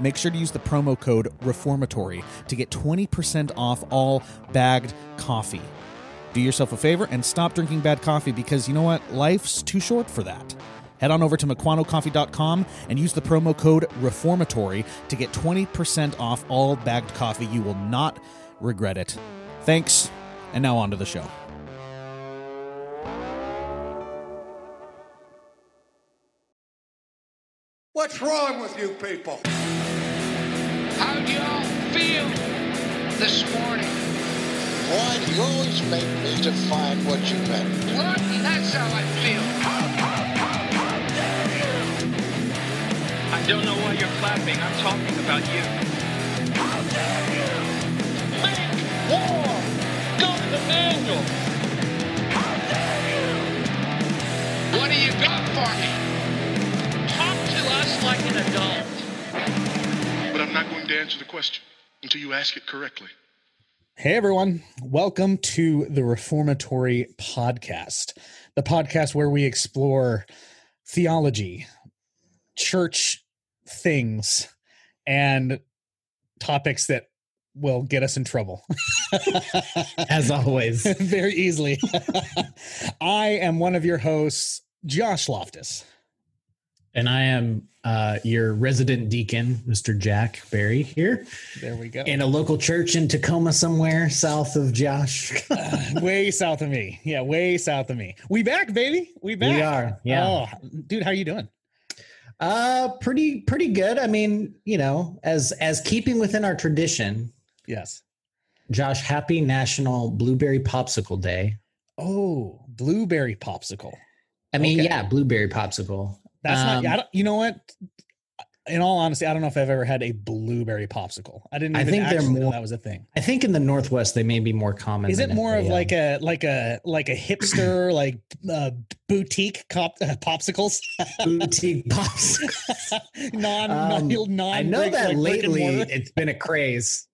make sure to use the promo code reformatory to get 20% off all bagged coffee. Do yourself a favor and stop drinking bad coffee because you know what? Life's too short for that. Head on over to MequanoCoffee.com and use the promo code reformatory to get 20% off all bagged coffee. You will not regret it. Thanks and now on to the show. What's wrong with you people? How do y'all feel this morning? Why do you always make me define what you meant? What? That's how I feel. I don't know why you're clapping. I'm talking about you. How dare you! Make war! Go to the manual! How dare you! What do you got for me? Talk to us like an adult. But I'm not going to answer the question until you ask it correctly. Hey everyone, welcome to the Reformatory Podcast, the podcast where we explore theology, church things, and topics that will get us in trouble. as always. Very easily. I am one of your hosts, Josh Loftus. And I am uh, your resident deacon, Mr. Jack Barry, here There we go. in a local church in Tacoma, somewhere south of Josh. way south of me. Yeah, way south of me. We back, baby. We back. We are, yeah. Oh, dude, how you doing? uh, pretty, pretty good. I mean, you know, as as keeping within our tradition, Yes. Josh, happy National Blueberry Popsicle Day. Oh, blueberry popsicle. I mean, Okay. yeah, blueberry popsicle. That's Um, not. I don't, you know what? In all honesty, I don't know if I've ever had a blueberry popsicle. I didn't. I think they're more- that was a thing. I think in the Northwest they may be more common. Is it more of like a like a like a hipster like uh, boutique cop, uh, popsicles? boutique popsicle? non Um, non non. I know that like lately it's been a craze.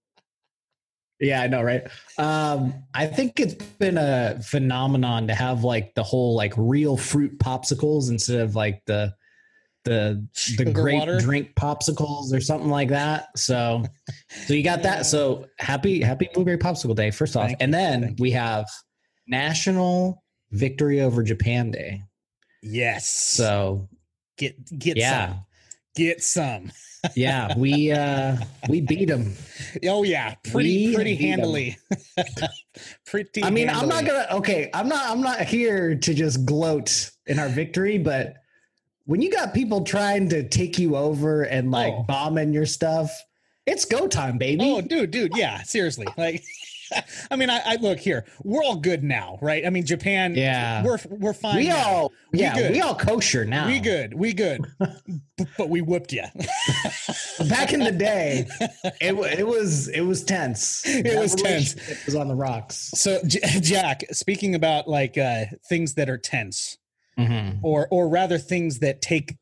Yeah, I know, right? Um, I think it's been a phenomenon to have like the whole like real fruit popsicles instead of like the the the Sugar grape water? drink popsicles or something like that. So so you got that. So happy happy blueberry popsicle day first off. Thank and then you. we have National Victory over Japan Day. Yes. So get get yeah. some. Get some. yeah, we uh we beat them. Oh yeah, pretty We pretty handily. pretty. I mean, I'm not gonna. Okay, I'm not. I'm not here to just gloat in our victory, but when you got people trying to take you over and like Oh. bombing your stuff, it's go time, baby. Oh, dude, dude, yeah, seriously. Like, I mean, I, I look here. We're all good now, right? I mean, Japan. Yeah. we're we're fine. we now. all, We yeah, good. we all kosher now. we good, we good. B- but we whooped you. Back in the day, it it was it was tense. It That was tense. It Was on the rocks. so, J- Jack, speaking about like uh, things that are tense, Mhm. or or rather things that take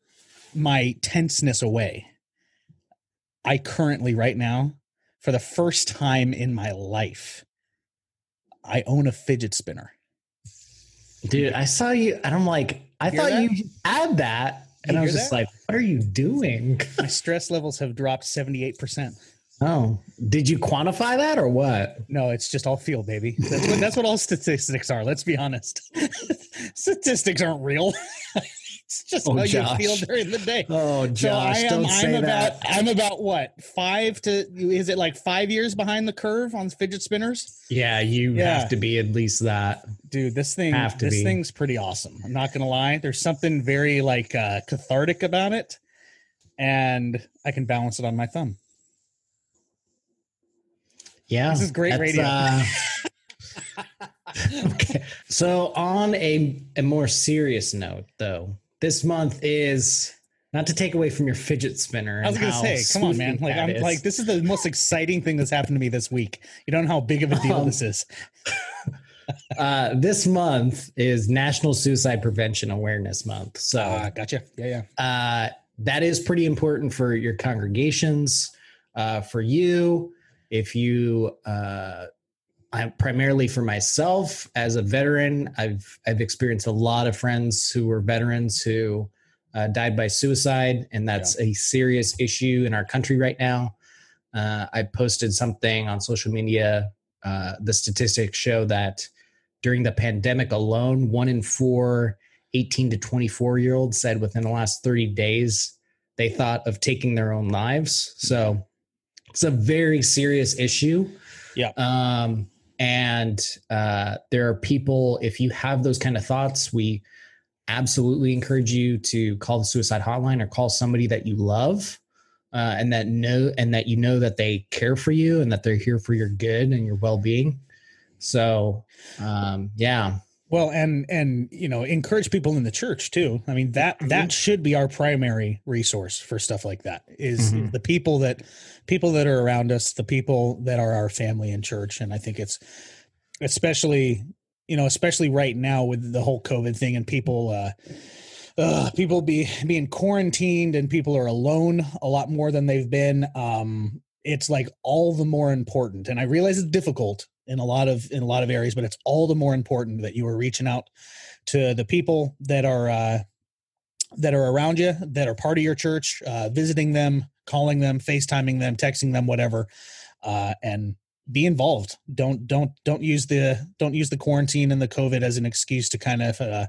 my tenseness away. I currently, right now, for the first time in my life, I own a fidget spinner. Dude, I saw you, and I'm like, I Hear thought that? you had that, and You I was just that? like, what are you doing? My stress levels have dropped 78%. Oh, did you quantify that or what? No, it's just all feel, baby. That's what, that's what all statistics are. Let's be honest. statistics aren't real. it's just Oh, how Josh. you feel during the day. Oh, Josh, so I am. don't I'm say about. that. I'm about what five to? Is it like five years behind the curve on fidget spinners? Yeah, you Yeah. have to be at least that. Dude, this thing. Have to this be. thing's pretty awesome. I'm not gonna lie. There's something very like uh, cathartic about it, and I can balance it on my thumb. Yeah, This is great radio. uh, okay, so on a a more serious note, though, this month is not to take away from your fidget spinner. I was gonna say, come on, man! Like I'm is. like this is the most exciting thing that's happened to me this week. You don't know how big of a deal Um, this is. uh, this month is National Suicide Prevention Awareness Month. So Ah, gotcha. Yeah, yeah. uh, that is pretty important for your congregations, uh, for you. If you, uh, I primarily for myself as a veteran, I've I've experienced a lot of friends who were veterans who uh, died by suicide, and that's a serious issue in our country right now. Uh, I posted something on social media. Uh, the statistics show that during the pandemic alone, one in four 18 to 24 year olds said within the last 30 days they thought of taking their own lives. So it's a very serious issue. Yeah. Um, and uh, there are people, if you have those kind of thoughts, we absolutely encourage you to call the suicide hotline or call somebody that you love. Uh, and that know and that you know that they care for you and that they're here for your good and your well-being so um yeah Well, and and you know, encourage people in the church too. I mean that that should be our primary resource for stuff like that. Is Mhm. the people that people that are around us, the people that are our family in church, and I think it's especially you know, especially right now with the whole COVID thing and people. uh uh, people be being quarantined and people are alone a lot more than they've been. Um, it's like all the more important, and I realize it's difficult in a lot of in a lot of areas, but it's all the more important that you are reaching out to the people that are uh, that are around you, that are part of your church, uh, visiting them, calling them, FaceTiming them, texting them, whatever, uh, and be involved. Don't don't don't use the don't use the quarantine and the COVID as an excuse to kind of uh,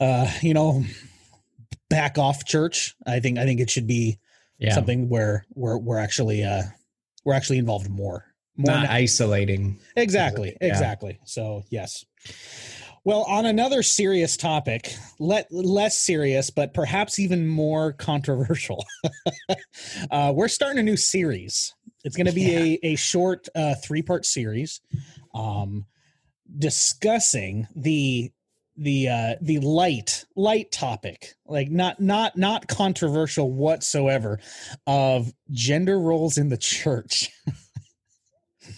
uh, you know back off church. I think I think it should be yeah something where we're we're actually uh, we're actually involved more. More not now. isolating Exactly. Yeah. Exactly. So yes. Well, on another serious topic, let less serious, but perhaps even more controversial. uh, we're starting a new series. It's going to be a a short uh, three part series, um, discussing the the uh the light light topic like not not not controversial whatsoever of gender roles in the church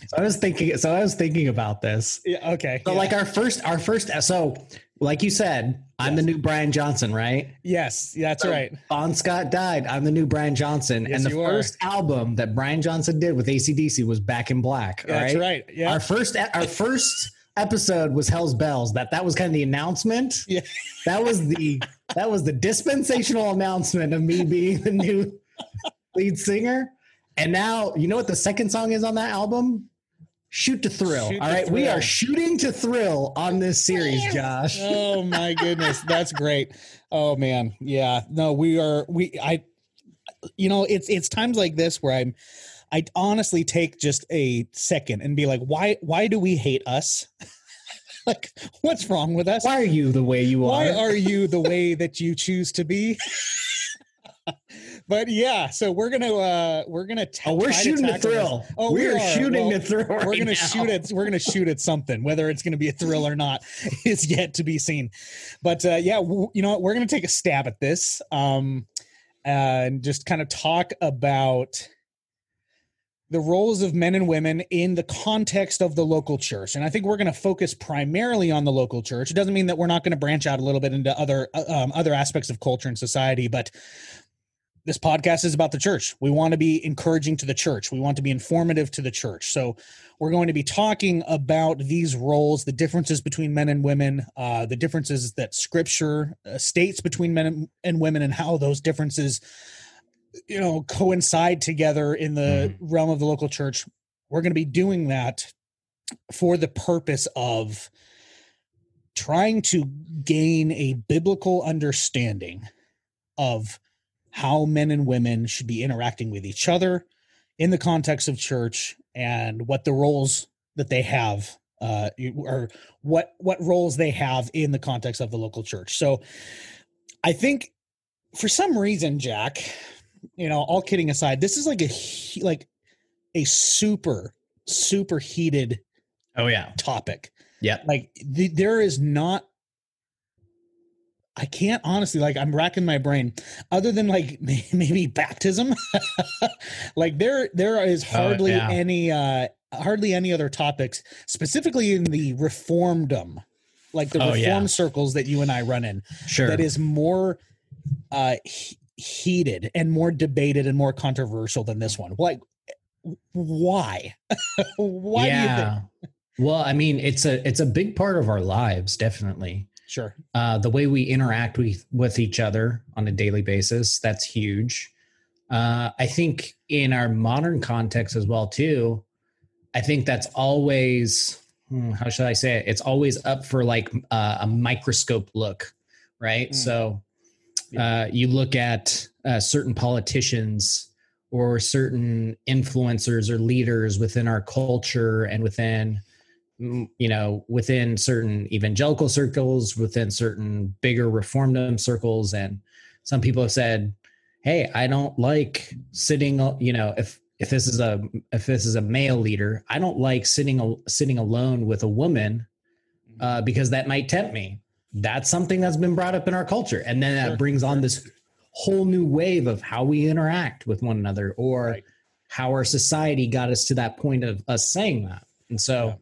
so i was thinking so i was thinking about this yeah okay so yeah. like our first our first so like you said i'm the new brian johnson right Yes, that's So right. Bon Scott died. I'm the new Brian Johnson. Yes, and the you are. first album that Brian Johnson did with ACDC was Back in Black. all That's right. Yeah. Our first our first episode was Hell's Bells. That that was kind of the announcement. Yeah. That was the that was the dispensational announcement of me being the new lead singer. And now you know what the second song is on that album? Shoot to Thrill. Shoot All to right. We are shooting to thrill on this series, Josh. oh my goodness, that's great. Oh man, yeah. No, we are. We I. You know, it's it's times like this where I'm. I honestly take just a second and be like, why why do we hate us? like, what's wrong with us? Why are you the way you are? why are? are you the way that you choose to be? But yeah, so we're gonna uh we're gonna ta- Oh, we're to shooting to this. thrill. Oh, we we're are. shooting Well, to thrill. we're gonna now. shoot at we're gonna shoot at something whether it's gonna be a thrill or not is yet to be seen but uh yeah w- you know what we're gonna take a stab at this um and just kind of talk about the roles of men and women in the context of the local church and i think we're going to focus primarily on the local church it doesn't mean that we're not going to branch out a little bit into other uh, um, other aspects of culture and society but this podcast is about the church. We want to be encouraging to the church. We want to be informative to the church. So we're going to be talking about these roles, the differences between men and women, uh, the differences that Scripture uh, states between men and, and women, and how those differences, you know, coincide together in the realm of the local church. We're going to be doing that for the purpose of trying to gain a biblical understanding of how men and women should be interacting with each other in the context of church and what the roles that they have uh or what what roles they have in the context of the local church. So i think for some reason jack you know all kidding aside this is like a like a super super heated Oh yeah. topic. Yeah, like the, there is not I can't honestly like I'm racking my brain. Other than like maybe baptism, like there there is Oh, hardly yeah. any uh hardly any other topics specifically in the reformdom, like the Oh, reform yeah. circles that you and I run in. Sure. That is more uh he- heated and more debated and more controversial than this one. Like why? why do you think? Well, I mean, it's a it's a big part of our lives, definitely. Sure. Uh, the way we interact with with each other on a daily basis, that's huge. Uh, I think in our modern context as well, too. I think that's always hmm, how should I say it? It's always up for like uh, a microscope look, right? Mm. So uh, you look at uh, certain politicians or certain influencers or leaders within our culture and within you know within certain evangelical circles within certain bigger reformdom circles. And some people have said hey i don't like sitting you know if if this is a if this is a male leader i don't like sitting sitting alone with a woman uh, because that might tempt me. That's something that's been brought up in our culture. And then that brings on this whole new wave of how we interact with one another or Right. how our society got us to that point of us saying that. And so Yeah.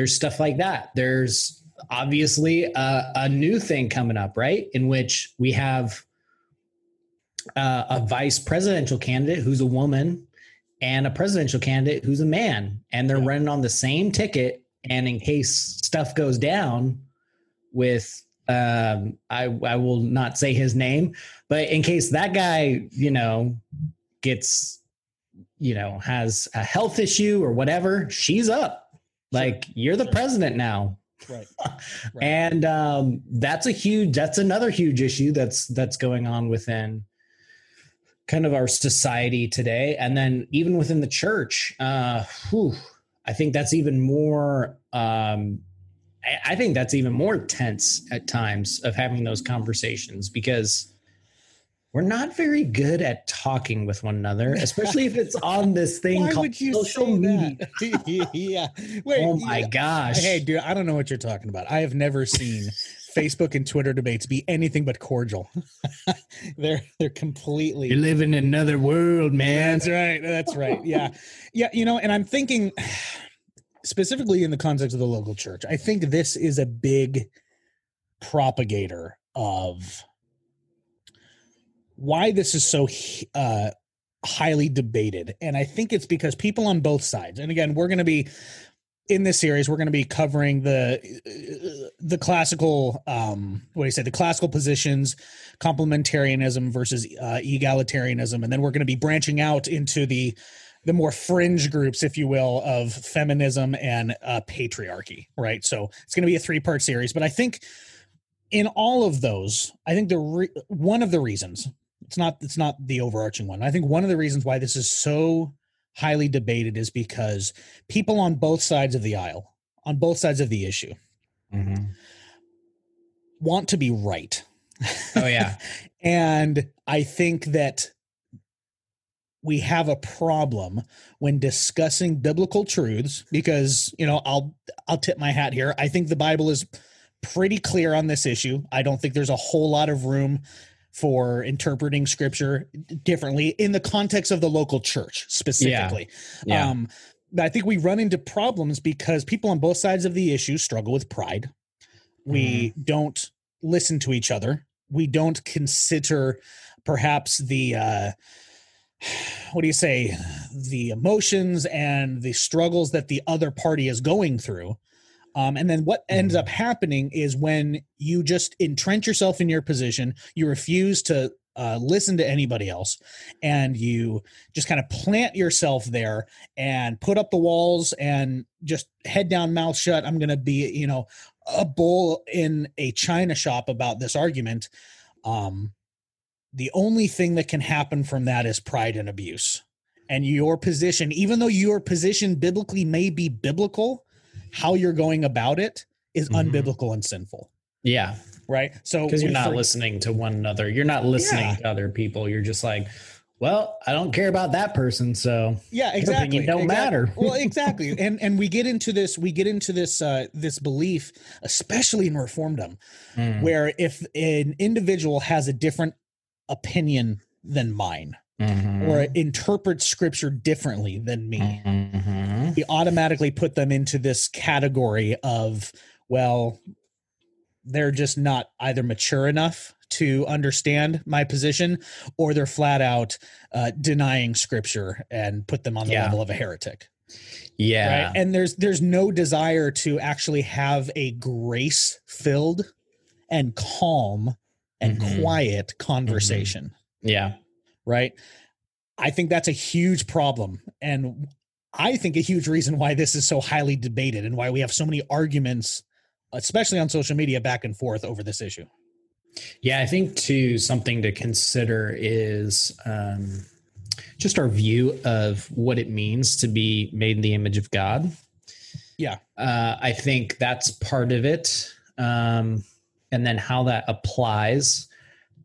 There's stuff like that. There's obviously a, a new thing coming up right? In which we have uh, a vice presidential candidate who's a woman and a presidential candidate who's a man. And they're Yeah. running on the same ticket. And in case stuff goes down with um I I will not say his name but in case that guy you know gets you know has a health issue or whatever she's up like you're the Sure. president now Right. and um that's a huge that's another huge issue that's that's going on within kind of our society today and then even within the church uh whew, i think that's even more um I- I think that's even more tense at times of having those conversations because we're not very good at talking with one another, especially if it's on this thing Why called would you social media. yeah. Wait. Oh my yeah. gosh. Hey, dude, I don't know what you're talking about. I have never seen Facebook and Twitter debates be anything but cordial. they're they're completely You live in another world, man. That's right. That's right. Yeah. Yeah. You know, and I'm thinking specifically in the context of the local church, I think this is a big propagator of why this is so uh, highly debated. And I think it's because people on both sides, and again, we're going to be in this series, we're going to be covering the the classical, um, what do you say, the classical positions, complementarianism versus uh, egalitarianism, and then we're going to be branching out into the the more fringe groups, if you will, of feminism and uh, patriarchy. Right. So it's going to be a three part series, but I think in all of those, I think the re- one of the reasons it's not it's not the overarching one. I think one of the reasons why this is so highly debated is because people on both sides of the aisle, on both sides of the issue, Mhm. want to be right. Oh yeah. and I think that we have a problem when discussing biblical truths because, you know, I'll I'll tip my hat here. I think the Bible is pretty clear on this issue. I don't think there's a whole lot of room for interpreting scripture differently in the context of the local church specifically. Yeah. Um, but I think we run into problems because people on both sides of the issue struggle with pride. We don't listen to each other. We don't consider perhaps the uh, what do you say the emotions and the struggles that the other party is going through. Um, and then what ends up happening is when you just entrench yourself in your position, you refuse to uh, listen to anybody else, and you just kind of plant yourself there and put up the walls and just head down, mouth shut. I'm going to be, you know, a bull in a china shop about this argument. Um, the only thing that can happen from that is pride and abuse. And your position, even though your position biblically may be biblical, how you're going about it is Mhm. unbiblical and sinful, Yeah. right? So Because you're not for- listening to one another. You're not listening Yeah. to other people. You're just like, well, I don't care about that person, so yeah exactly don't exactly. matter. well exactly and and we get into this we get into this uh this belief especially in reformdom Mm, where if an individual has a different opinion than mine mhm, or interpret scripture differently than me. Mhm. we automatically put them into this category of well they're just not either mature enough to understand my position or they're flat out uh, denying scripture and put them on the Yeah. level of a heretic. Yeah, right? And there's there's no desire to actually have a grace filled and calm and Mhm. quiet conversation. Yeah, right i think that's a huge problem and i think a huge reason why this is so highly debated and why we have so many arguments especially on social media back and forth over this issue yeah. I think too something to consider is um, just our view of what it means to be made in the image of God. Yeah. uh, I think that's part of it, um, and then how that applies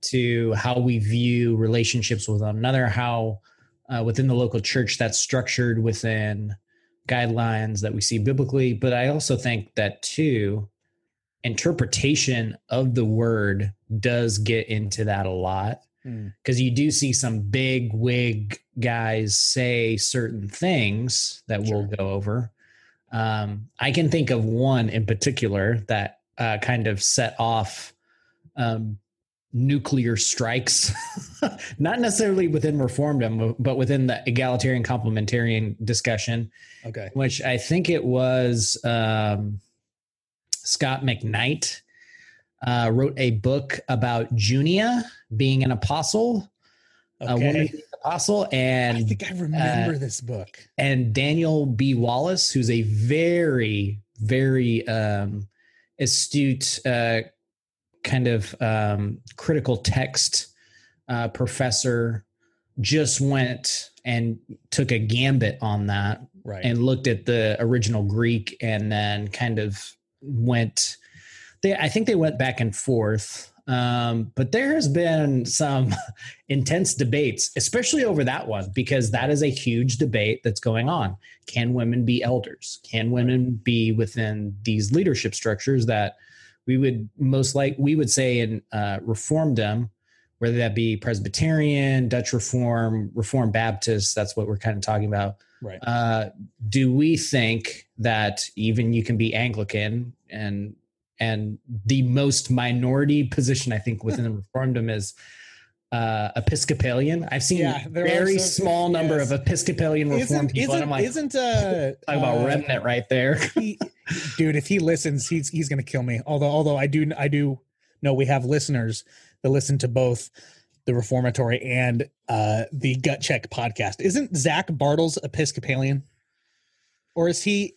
to how we view relationships with one another, how uh, within the local church that's structured within guidelines that we see biblically. But I also think that too, interpretation of the word does get into that a lot because you do see some big wig guys say certain things that we'll go over. Um, I can think of one in particular that uh, kind of set off um, nuclear strikes, not necessarily within reformdom, but within the egalitarian complementarian discussion, okay. which I think it was um, Scot McKnight uh, wrote a book about Junia being an apostle, a woman okay being an apostle, and i think i remember this book. and Daniel B. Wallace, who's a very, very um, astute uh, kind of um, critical text uh, professor, just went and took a gambit on that right and looked at the original Greek and then kind of went. They, I think they went back and forth. Um, but there has been some intense debates, especially over that one, because that is a huge debate that's going on. Can women be elders? Can women be within these leadership structures that we would most like we would say in uh, reformdom, whether that be Presbyterian, Dutch Reform, Reformed Baptist? That's what we're kind of talking about. right Uh, do we think that even you can be Anglican and and the most minority position I think within the reformdom is uh, Episcopalian. I've seen Yeah, a very some- small number yes. of Episcopalian reformed isn't people, isn't, I'm like, isn't uh talk about uh, remnant right there. he, dude if he listens he's he's gonna kill me although although i do i do know we have listeners that listen to both the reformatory and uh the gut check podcast isn't zach bartles episcopalian or is he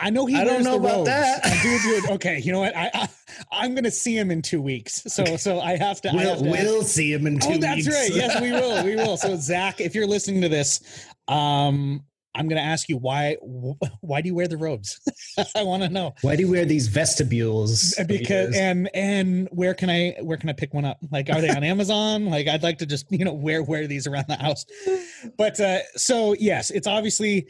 I know he I don't know about robes. that. Dude, dude. Okay, you know what? I, I I'm gonna see him in two weeks. So so I have to. I have We'll, to we'll see him in two oh, that's weeks. right. Yes, we will. We will. So Zach, if you're listening to this, um, I'm gonna ask you why. Why do you wear the robes? I want to know Why do you wear these vestibules? because and and where can I where can I pick one up? Like, are they on Amazon? Like, I'd like to just you know wear wear these around the house. But uh, so yes, it's obviously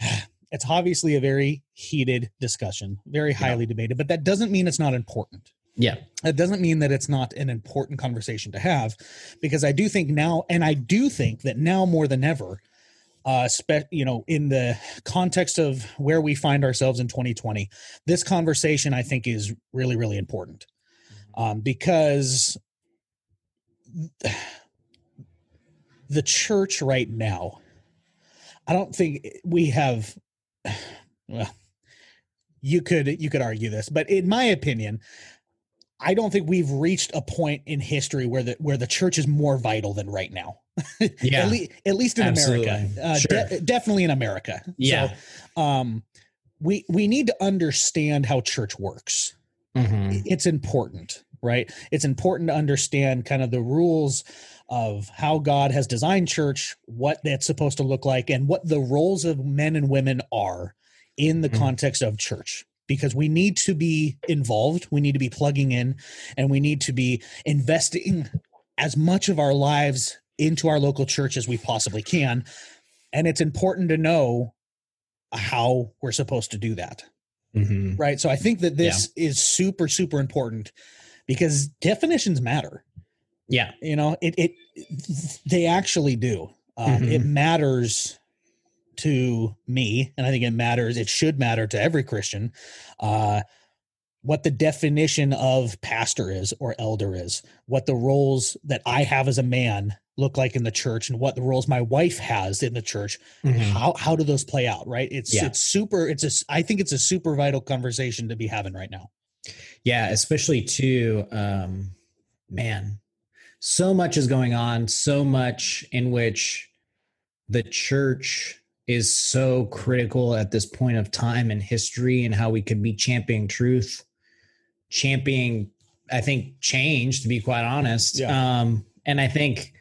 it's obviously a very heated discussion, very highly debated. But that doesn't mean it's not important. yeah, That doesn't mean that it's not an important conversation to have, because I do think now, and I do think that now more than ever, uh, spe- you know, in the context of where we find ourselves in 2020, this conversation I think is really, really important, um, because the church right now, I don't think we have. Well, you could you could argue this, but in my opinion, I don't think we've reached a point in history where the where the church is more vital than right now. Yeah, at, le- at least in Absolutely. America, uh, Sure. de- definitely in America. Yeah. So, um, we we need to understand how church works. Mhm. It's important, right? It's important to understand kind of the rules of how God has designed church, what that's supposed to look like, and what the roles of men and women are in the Mhm. context of church. Because we need to be involved, we need to be plugging in, and we need to be investing as much of our lives into our local church as we possibly can. And it's important to know how we're supposed to do that. Mhm. Right. So I think that this is super, super important because definitions matter. Yeah. You know, it, it, they actually do. Um, It matters to me, and I think it matters, it should matter to every Christian, uh, what the definition of pastor is or elder is, what the roles that I have as a man look like in the church, and what the roles my wife has in the church. Mhm. How how do those play out? Right? It's Yeah. it's super. It's a. I think it's a super vital conversation to be having right now. Yeah, especially too, um, man, so much is going on, so much in which the church is so critical at this point of time in history and how we could be championing truth, championing, I think, change, to be quite honest. Yeah. Um, and I think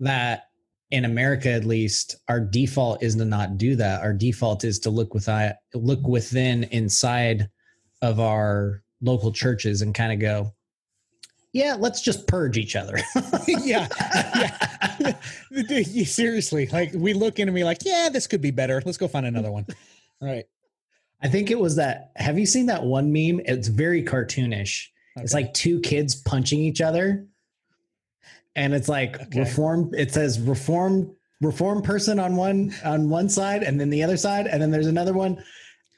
that in America, at least, our default is to not do that. Our default is to look within, look within inside of our local churches and kind of go, yeah, let's just purge each other. yeah, yeah. Seriously, like we look in and be like, yeah, this could be better. Let's go find another one. All right. I think it was that. Have you seen that one meme? It's very cartoonish. It's like two kids punching each other. And it's like Okay. reform, it says reform, reform person on one on one side, and then the other side, and then there's another one.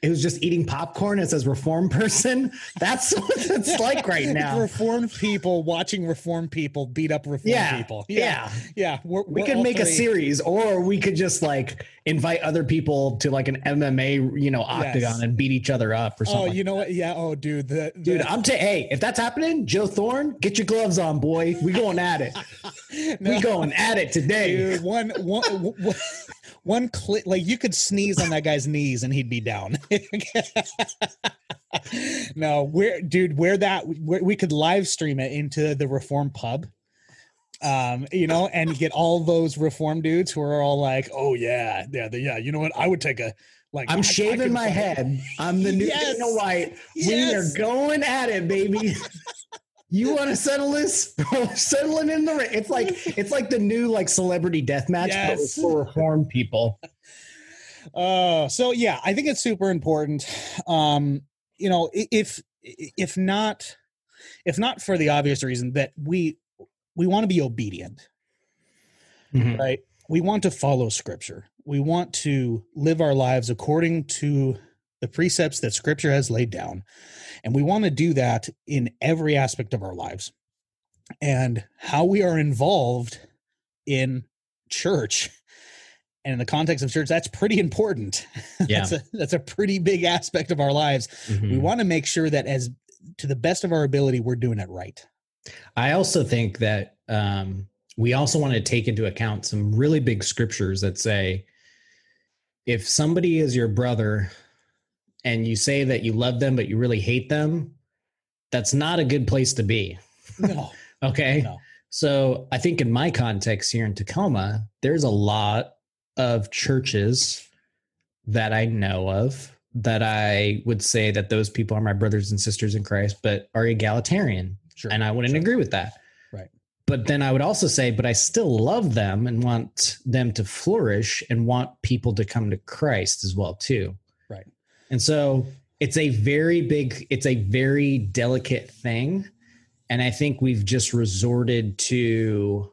It was just eating popcorn. It says reform person. That's what it's like right now. reformed people watching reformed people beat up reformed Yeah, people. yeah. yeah. We're, we we're could make a series or we could just like invite other people to like an MMA, you know, octagon Yes. and beat each other up or oh, something. Oh, you know what? Yeah. Oh, dude. The, the Dude, I'm to hey, if that's happening, Joe Thorn, get your gloves on, boy. We going at it. We going at it today. dude. One, one, one, one click. Like you could sneeze on that guy's knees and he'd be down. no, where, dude, where that where we could live stream it into the reform pub. Um, you know, and get all those reform dudes who are all like, "Oh yeah, yeah, the, yeah." You know what? I would take a like. I- I I'm shaving could my head. I'm the new Yes. Dana White. Yes. We are going at it, baby. you want to settle this? Settling in the ring. It's like it's like the new like celebrity death match, Yes. for reform people. Uh, so yeah, I think it's super important. Um, you know, if if not if not for the obvious reason that we we want to be obedient, Mhm. right? We want to follow scripture. We want to live our lives according to the precepts that scripture has laid down. And we want to do that in every aspect of our lives. And how we are involved in church and in the context of church, that's pretty important. Yeah. that's, a, that's a pretty big aspect of our lives. We Mhm. want to make sure that as to the best of our ability, we're doing it right. I also think that um, we also want to take into account some really big scriptures that say if somebody is your brother and you say that you love them, but you really hate them, that's not a good place to be. No, Okay. No. So I think in my context here in Tacoma, there's a lot of churches that I know of that I would say that those people are my brothers and sisters in Christ, but are egalitarian. sure. And I wouldn't Sure. agree with that. Right. But then I would also say, but I still love them and want them to flourish and want people to come to Christ as well too. And so it's a very big, it's a very delicate thing. And I think we've just resorted to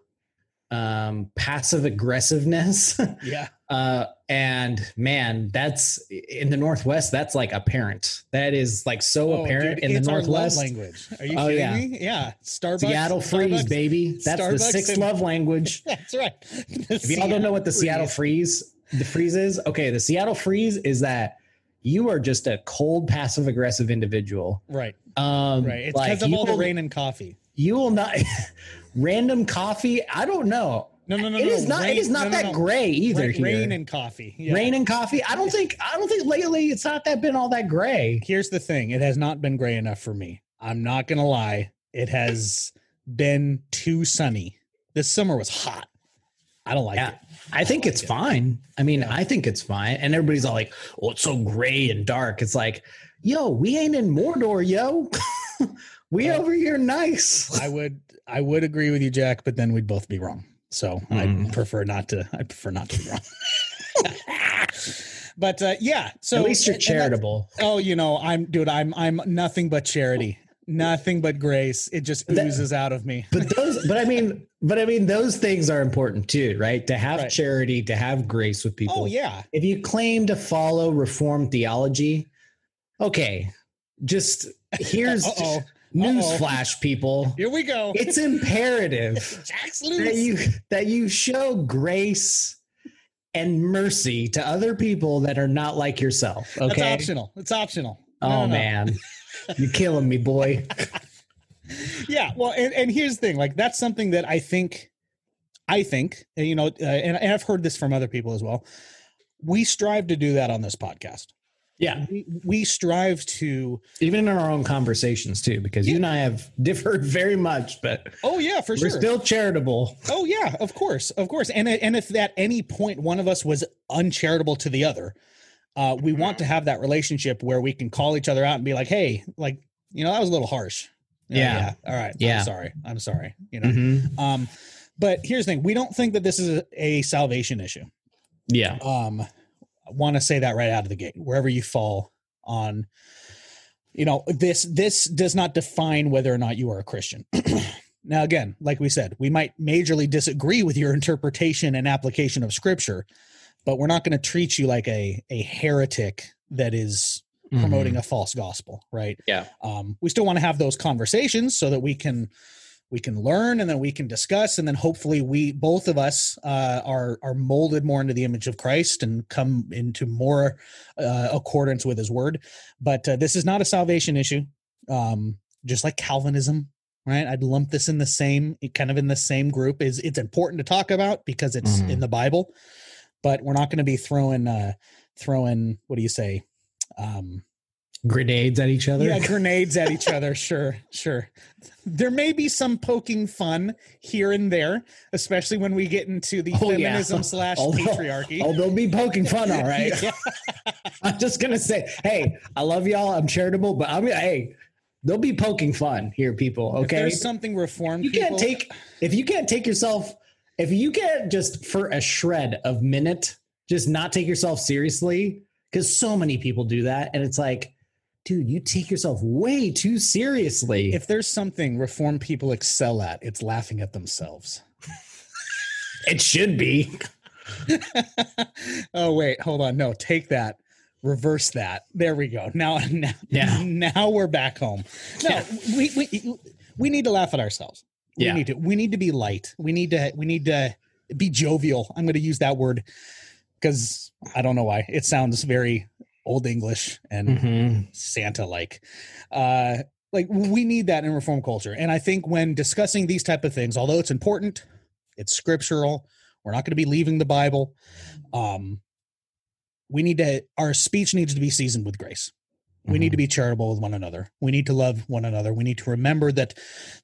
um, passive aggressiveness. yeah. uh, and man, that's in the Northwest, that's like apparent. That is like so Oh, apparent dude, in the it's our love Northwest. language. Are you Oh, kidding yeah. me? Yeah. Starbucks. Seattle freeze, Starbucks- baby. That's the sixth and- love language. That's right. If y'all don't know what the Seattle freeze, the freeze is, okay, the Seattle freeze is that you are just a cold, passive aggressive individual. Right. Um, Right. It's like, because of you all the rain and coffee. You will not random coffee. I don't know. No, no, no. It no. is not. Rain- it is not no, no, that no. gray either. Rain, rain and coffee. Yeah. rain and coffee. I don't think. I don't think lately it's not that been all that gray. Here's the thing. It has not been gray enough for me. I'm not gonna lie. It has been too sunny. This summer was hot. I don't like Yeah. it. I think it's fine. I mean, Yeah. I think it's fine. And everybody's all like, "Oh, it's so gray and dark." It's like, yo, we ain't in Mordor, yo. we Well, over here nice. I would I would agree with you, Jack, but then we'd both be wrong. So Mm. I prefer not to. I prefer not to be wrong. but uh, yeah, so At least you're and- and that's- charitable. Oh, you know, I'm dude. I'm I'm nothing but charity, nothing but grace. It just That- oozes out of me. But those, but I mean, but I mean, those things are important too, right? To have Right. charity, to have grace with oh, people. Oh yeah, If you claim to follow Reformed theology, okay, just here's Uh-oh. newsflash, people. here we go. It's imperative that you that you show grace and mercy to other people that are not like yourself. That's Okay. optional. It's optional. Oh no, no. man, you're killing me, boy. yeah well and, and here's the thing like that's something that i think i think you know uh, and, and i've heard this from other people as well. We strive to do that on this podcast. Yeah, we, we strive to even in our own conversations too, because you and I have differed very much, but oh yeah for we're sure. still charitable. oh yeah of course of course. And and if at any point one of us was uncharitable to the other uh we want to have that relationship where we can call each other out and be like hey like you know that was a little harsh. Yeah. all right. Yeah. i'm sorry. I'm sorry. You know? Mhm. um but here's the thing. We don't think that this is a, a salvation issue. Yeah, um I want to say that right out of the gate. Wherever you fall on you know this this does not define whether or not you are a christian. Now again like we said we might majorly disagree with your interpretation and application of scripture but we're not going to treat you like a a heretic that is promoting a false gospel right Yeah. um we still want to have those conversations so that we can we can learn and then we can discuss and then hopefully we both of us uh, are are molded more into the image of Christ and come into more uh, accordance with His Word. But uh, this is not a salvation issue, um, just like Calvinism, right? I'd lump this in the same kind of in the same group. is It's important to talk about because it's Mhm. in the Bible, but we're not going to be throwing uh, throwing what do you say? Um, grenades at each other. yeah, grenades at each other. Sure, sure. There may be some poking fun here and there, especially when we get into the Oh, yeah. feminism slash Although- patriarchy. Oh, they'll be poking fun, all right. Yeah. I'm just gonna say, hey, I love y'all. I'm charitable, but I'm hey, they'll be poking fun here, people. If Okay, there's something reformed. you can't take if you can't take yourself if you can't just for a shred of minute just not take yourself seriously because so many people do that and it's like dude you take yourself way too seriously If there's something reform people excel at, it's laughing at themselves. it should be oh wait, hold on. No, take that. Reverse that. There we go. Now, now, Yeah. now we're back home. No, Yeah. we, we we need to laugh at ourselves. We Yeah. need to. We need to be light. We need to. We need to be jovial. I'm going to use that word because I don't know why it sounds very old English and Mhm. Santa like. Uh, like we need that in reform culture. And I think when discussing these type of things, although it's important, it's scriptural. We're not going to be leaving the Bible. Um, we need to. Our speech needs to be seasoned with grace. We need to be charitable with one another. We need to love one another. We need to remember that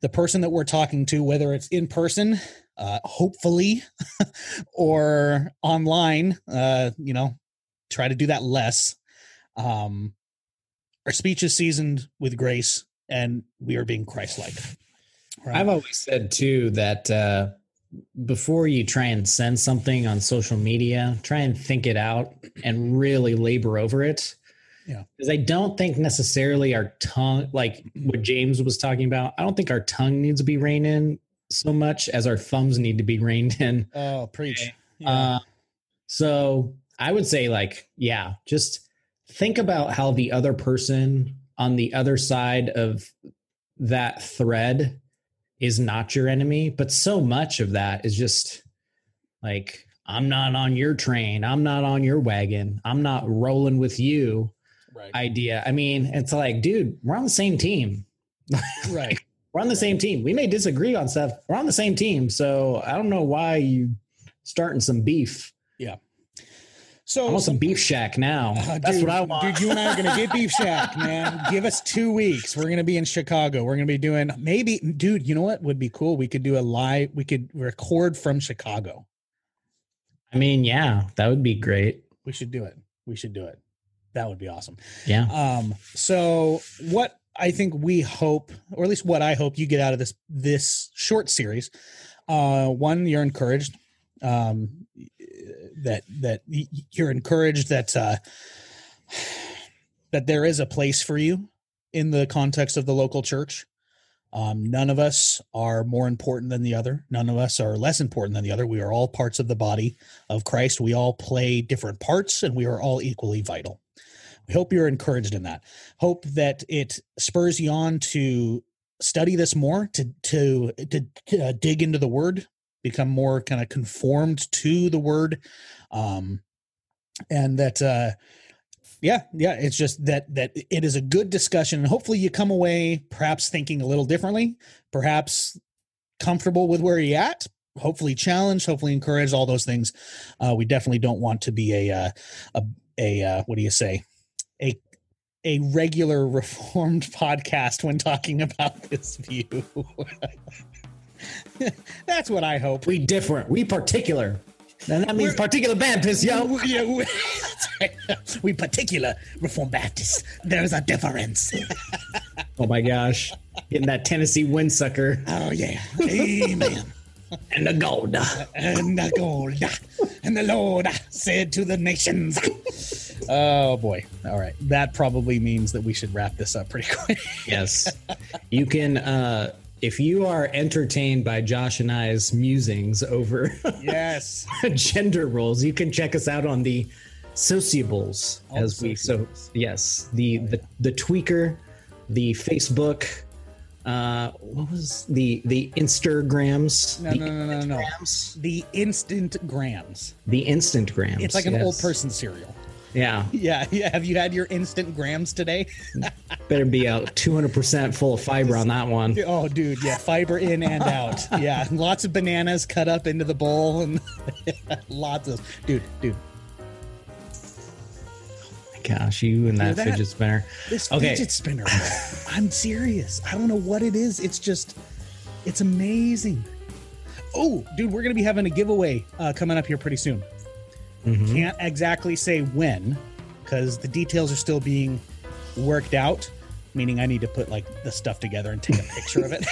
the person that we're talking to, whether it's in person, uh, hopefully, or online, uh, you know, try to do that less. Um, our speech is seasoned with grace, and we are being Christ-like. Right? I've always said too that uh, before you try and send something on social media, try and think it out and really labor over it. Yeah. Because I don't think necessarily our tongue, like what James was talking about, I don't think our tongue needs to be reined in so much as our thumbs need to be reined in. oh, preach. Yeah. Uh, so I would say, like, yeah, just think about how the other person on the other side of that thread is not your enemy. But so much of that is just like, I'm not on your train. I'm not on your wagon. I'm not rolling with you right. idea. I mean, it's like, dude, we're on the same team. right. We're on the same team. We may disagree on stuff. We're on the same team. So I don't know why you starting some beef. Yeah. So I want some beef shack now. Uh, That's dude, what I want. Dude, you and I are going to get Beef Shack, man. Give us two weeks. We're going to be in Chicago. We're going to be doing maybe, dude, you know what would be cool? We could do a live, we could record from Chicago. I mean, yeah, that would be great. We should do it. We should do it. That would be awesome. Yeah. Um, so what I think we hope, or at least what I hope you get out of this this short series, uh, one, you're encouraged. Um, that that you're encouraged that uh, that there is a place for you in the context of the local church. Um, none of us are more important than the other. None of us are less important than the other. We are all parts of the body of Christ. We all play different parts, and we are all equally vital. We hope you're encouraged in that. Hope that it spurs you on to study this more, to to to uh, dig into the Word, become more kind of conformed to the Word, um, and that. Uh, yeah, yeah. It's just that that it is a good discussion, and hopefully you come away perhaps thinking a little differently, perhaps comfortable with where you're at, hopefully challenged, hopefully encouraged. All those things. Uh, we definitely don't want to be a uh, a a uh, what do you say a a regular reformed podcast when talking about this view. That's what I hope. We different. We particular. And that means particular Baptist, yo. Yeah, we, we particular Reformed Baptists. There's a difference. Oh my gosh. Getting that Tennessee windsucker Oh yeah, Amen. and the gold. and the gold, and the Lord said to the nations. Oh boy! All right, that probably means that we should wrap this up pretty quick. Yes. You can uh if you are entertained by Josh and I's musings over yes. gender roles, you can check us out on the sociables Oh, as we so yes, the the the tweaker, the Facebook, uh what was the the Instagrams? No, the no, no, no, no. Instagrams? The instant grams. The Instagrams. It's like an old person cereal. Yeah. Yeah, yeah. Have you had your instant grams today? Better be out 200% full of fiber on that one. Oh, dude, yeah, fiber in and out. Yeah, lots of bananas cut up into the bowl and lots of dude, dude. Oh my gosh, you and that, that? fidget spinner. This Okay. fidget spinner. I'm serious. I don't know what it is. It's just, it's amazing. Oh, dude, we're gonna be having a giveaway uh, coming up here pretty soon. Mhm. Can't exactly say when, because the details are still being worked out. Meaning, I need to put like the stuff together and take a picture of it.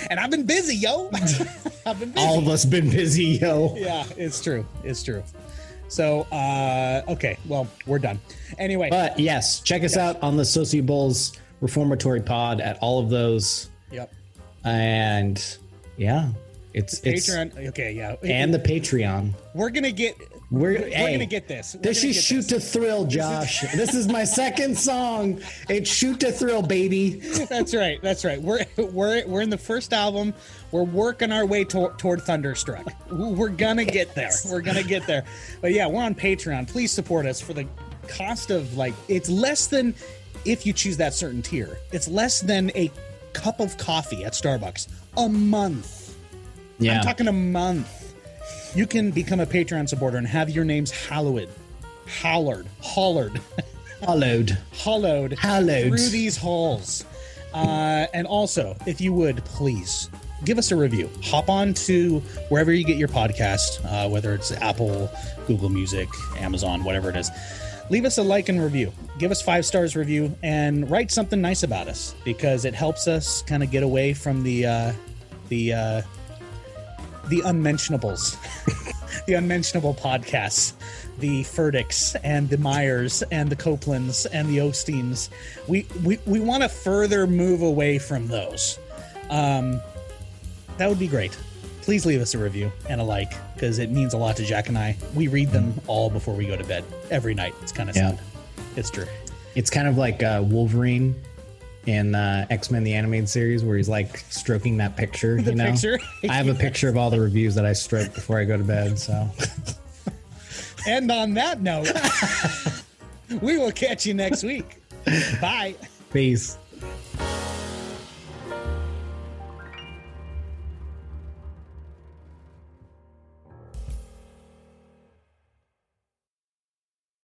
and I've been busy, yo. I've been busy. All of us been busy, yo. yeah, it's true. It's true. So, uh, okay, well, we're done. Anyway, But yes, check us out on the Sociables Reformatory Pod at all of those. yep. And yeah, it's it's Patreon. Okay, yeah. and the Patreon. we're gonna get. We're, We're hey, gonna get this. We're This is Shoot this. to Thrill, Josh. this is my second song. It's Shoot to Thrill, baby. That's right. That's right. We're we're we're in the first album. We're working our way to- toward Thunderstruck. We're gonna get there. We're gonna get there. But yeah, we're on Patreon. Please support us for the cost of like it's less than if you choose that certain tier. It's less than a cup of coffee at Starbucks a month. Yeah. I'm talking a month. You can become a Patreon supporter and have your names hallowed, hallowed, hollered, Followed. hollowed, Hallowed. through these halls. Uh, and also, if you would please give us a review. Hop on to wherever you get your podcast, uh, whether it's Apple, Google Music, Amazon, whatever it is. Leave us a like and review. Give us five stars review and write something nice about us because it helps us kind of get away from the uh, the uh, the unmentionables, the unmentionable podcasts, the Furticks and the Meyers and the Copelands and the Osteens. We we, we want to further move away from those. Um, that would be great. Please leave us a review and a like because it means a lot to Jack and I. We read them all before we go to bed every night. It's kind of Yeah. sad. It's true. It's kind of like uh, Wolverine in uh, X Men the animated series, where he's like stroking that picture. The you know, picture. I have a picture of all the reviews that I stroke before I go to bed. So And on that note, we will catch you next week. Bye. peace.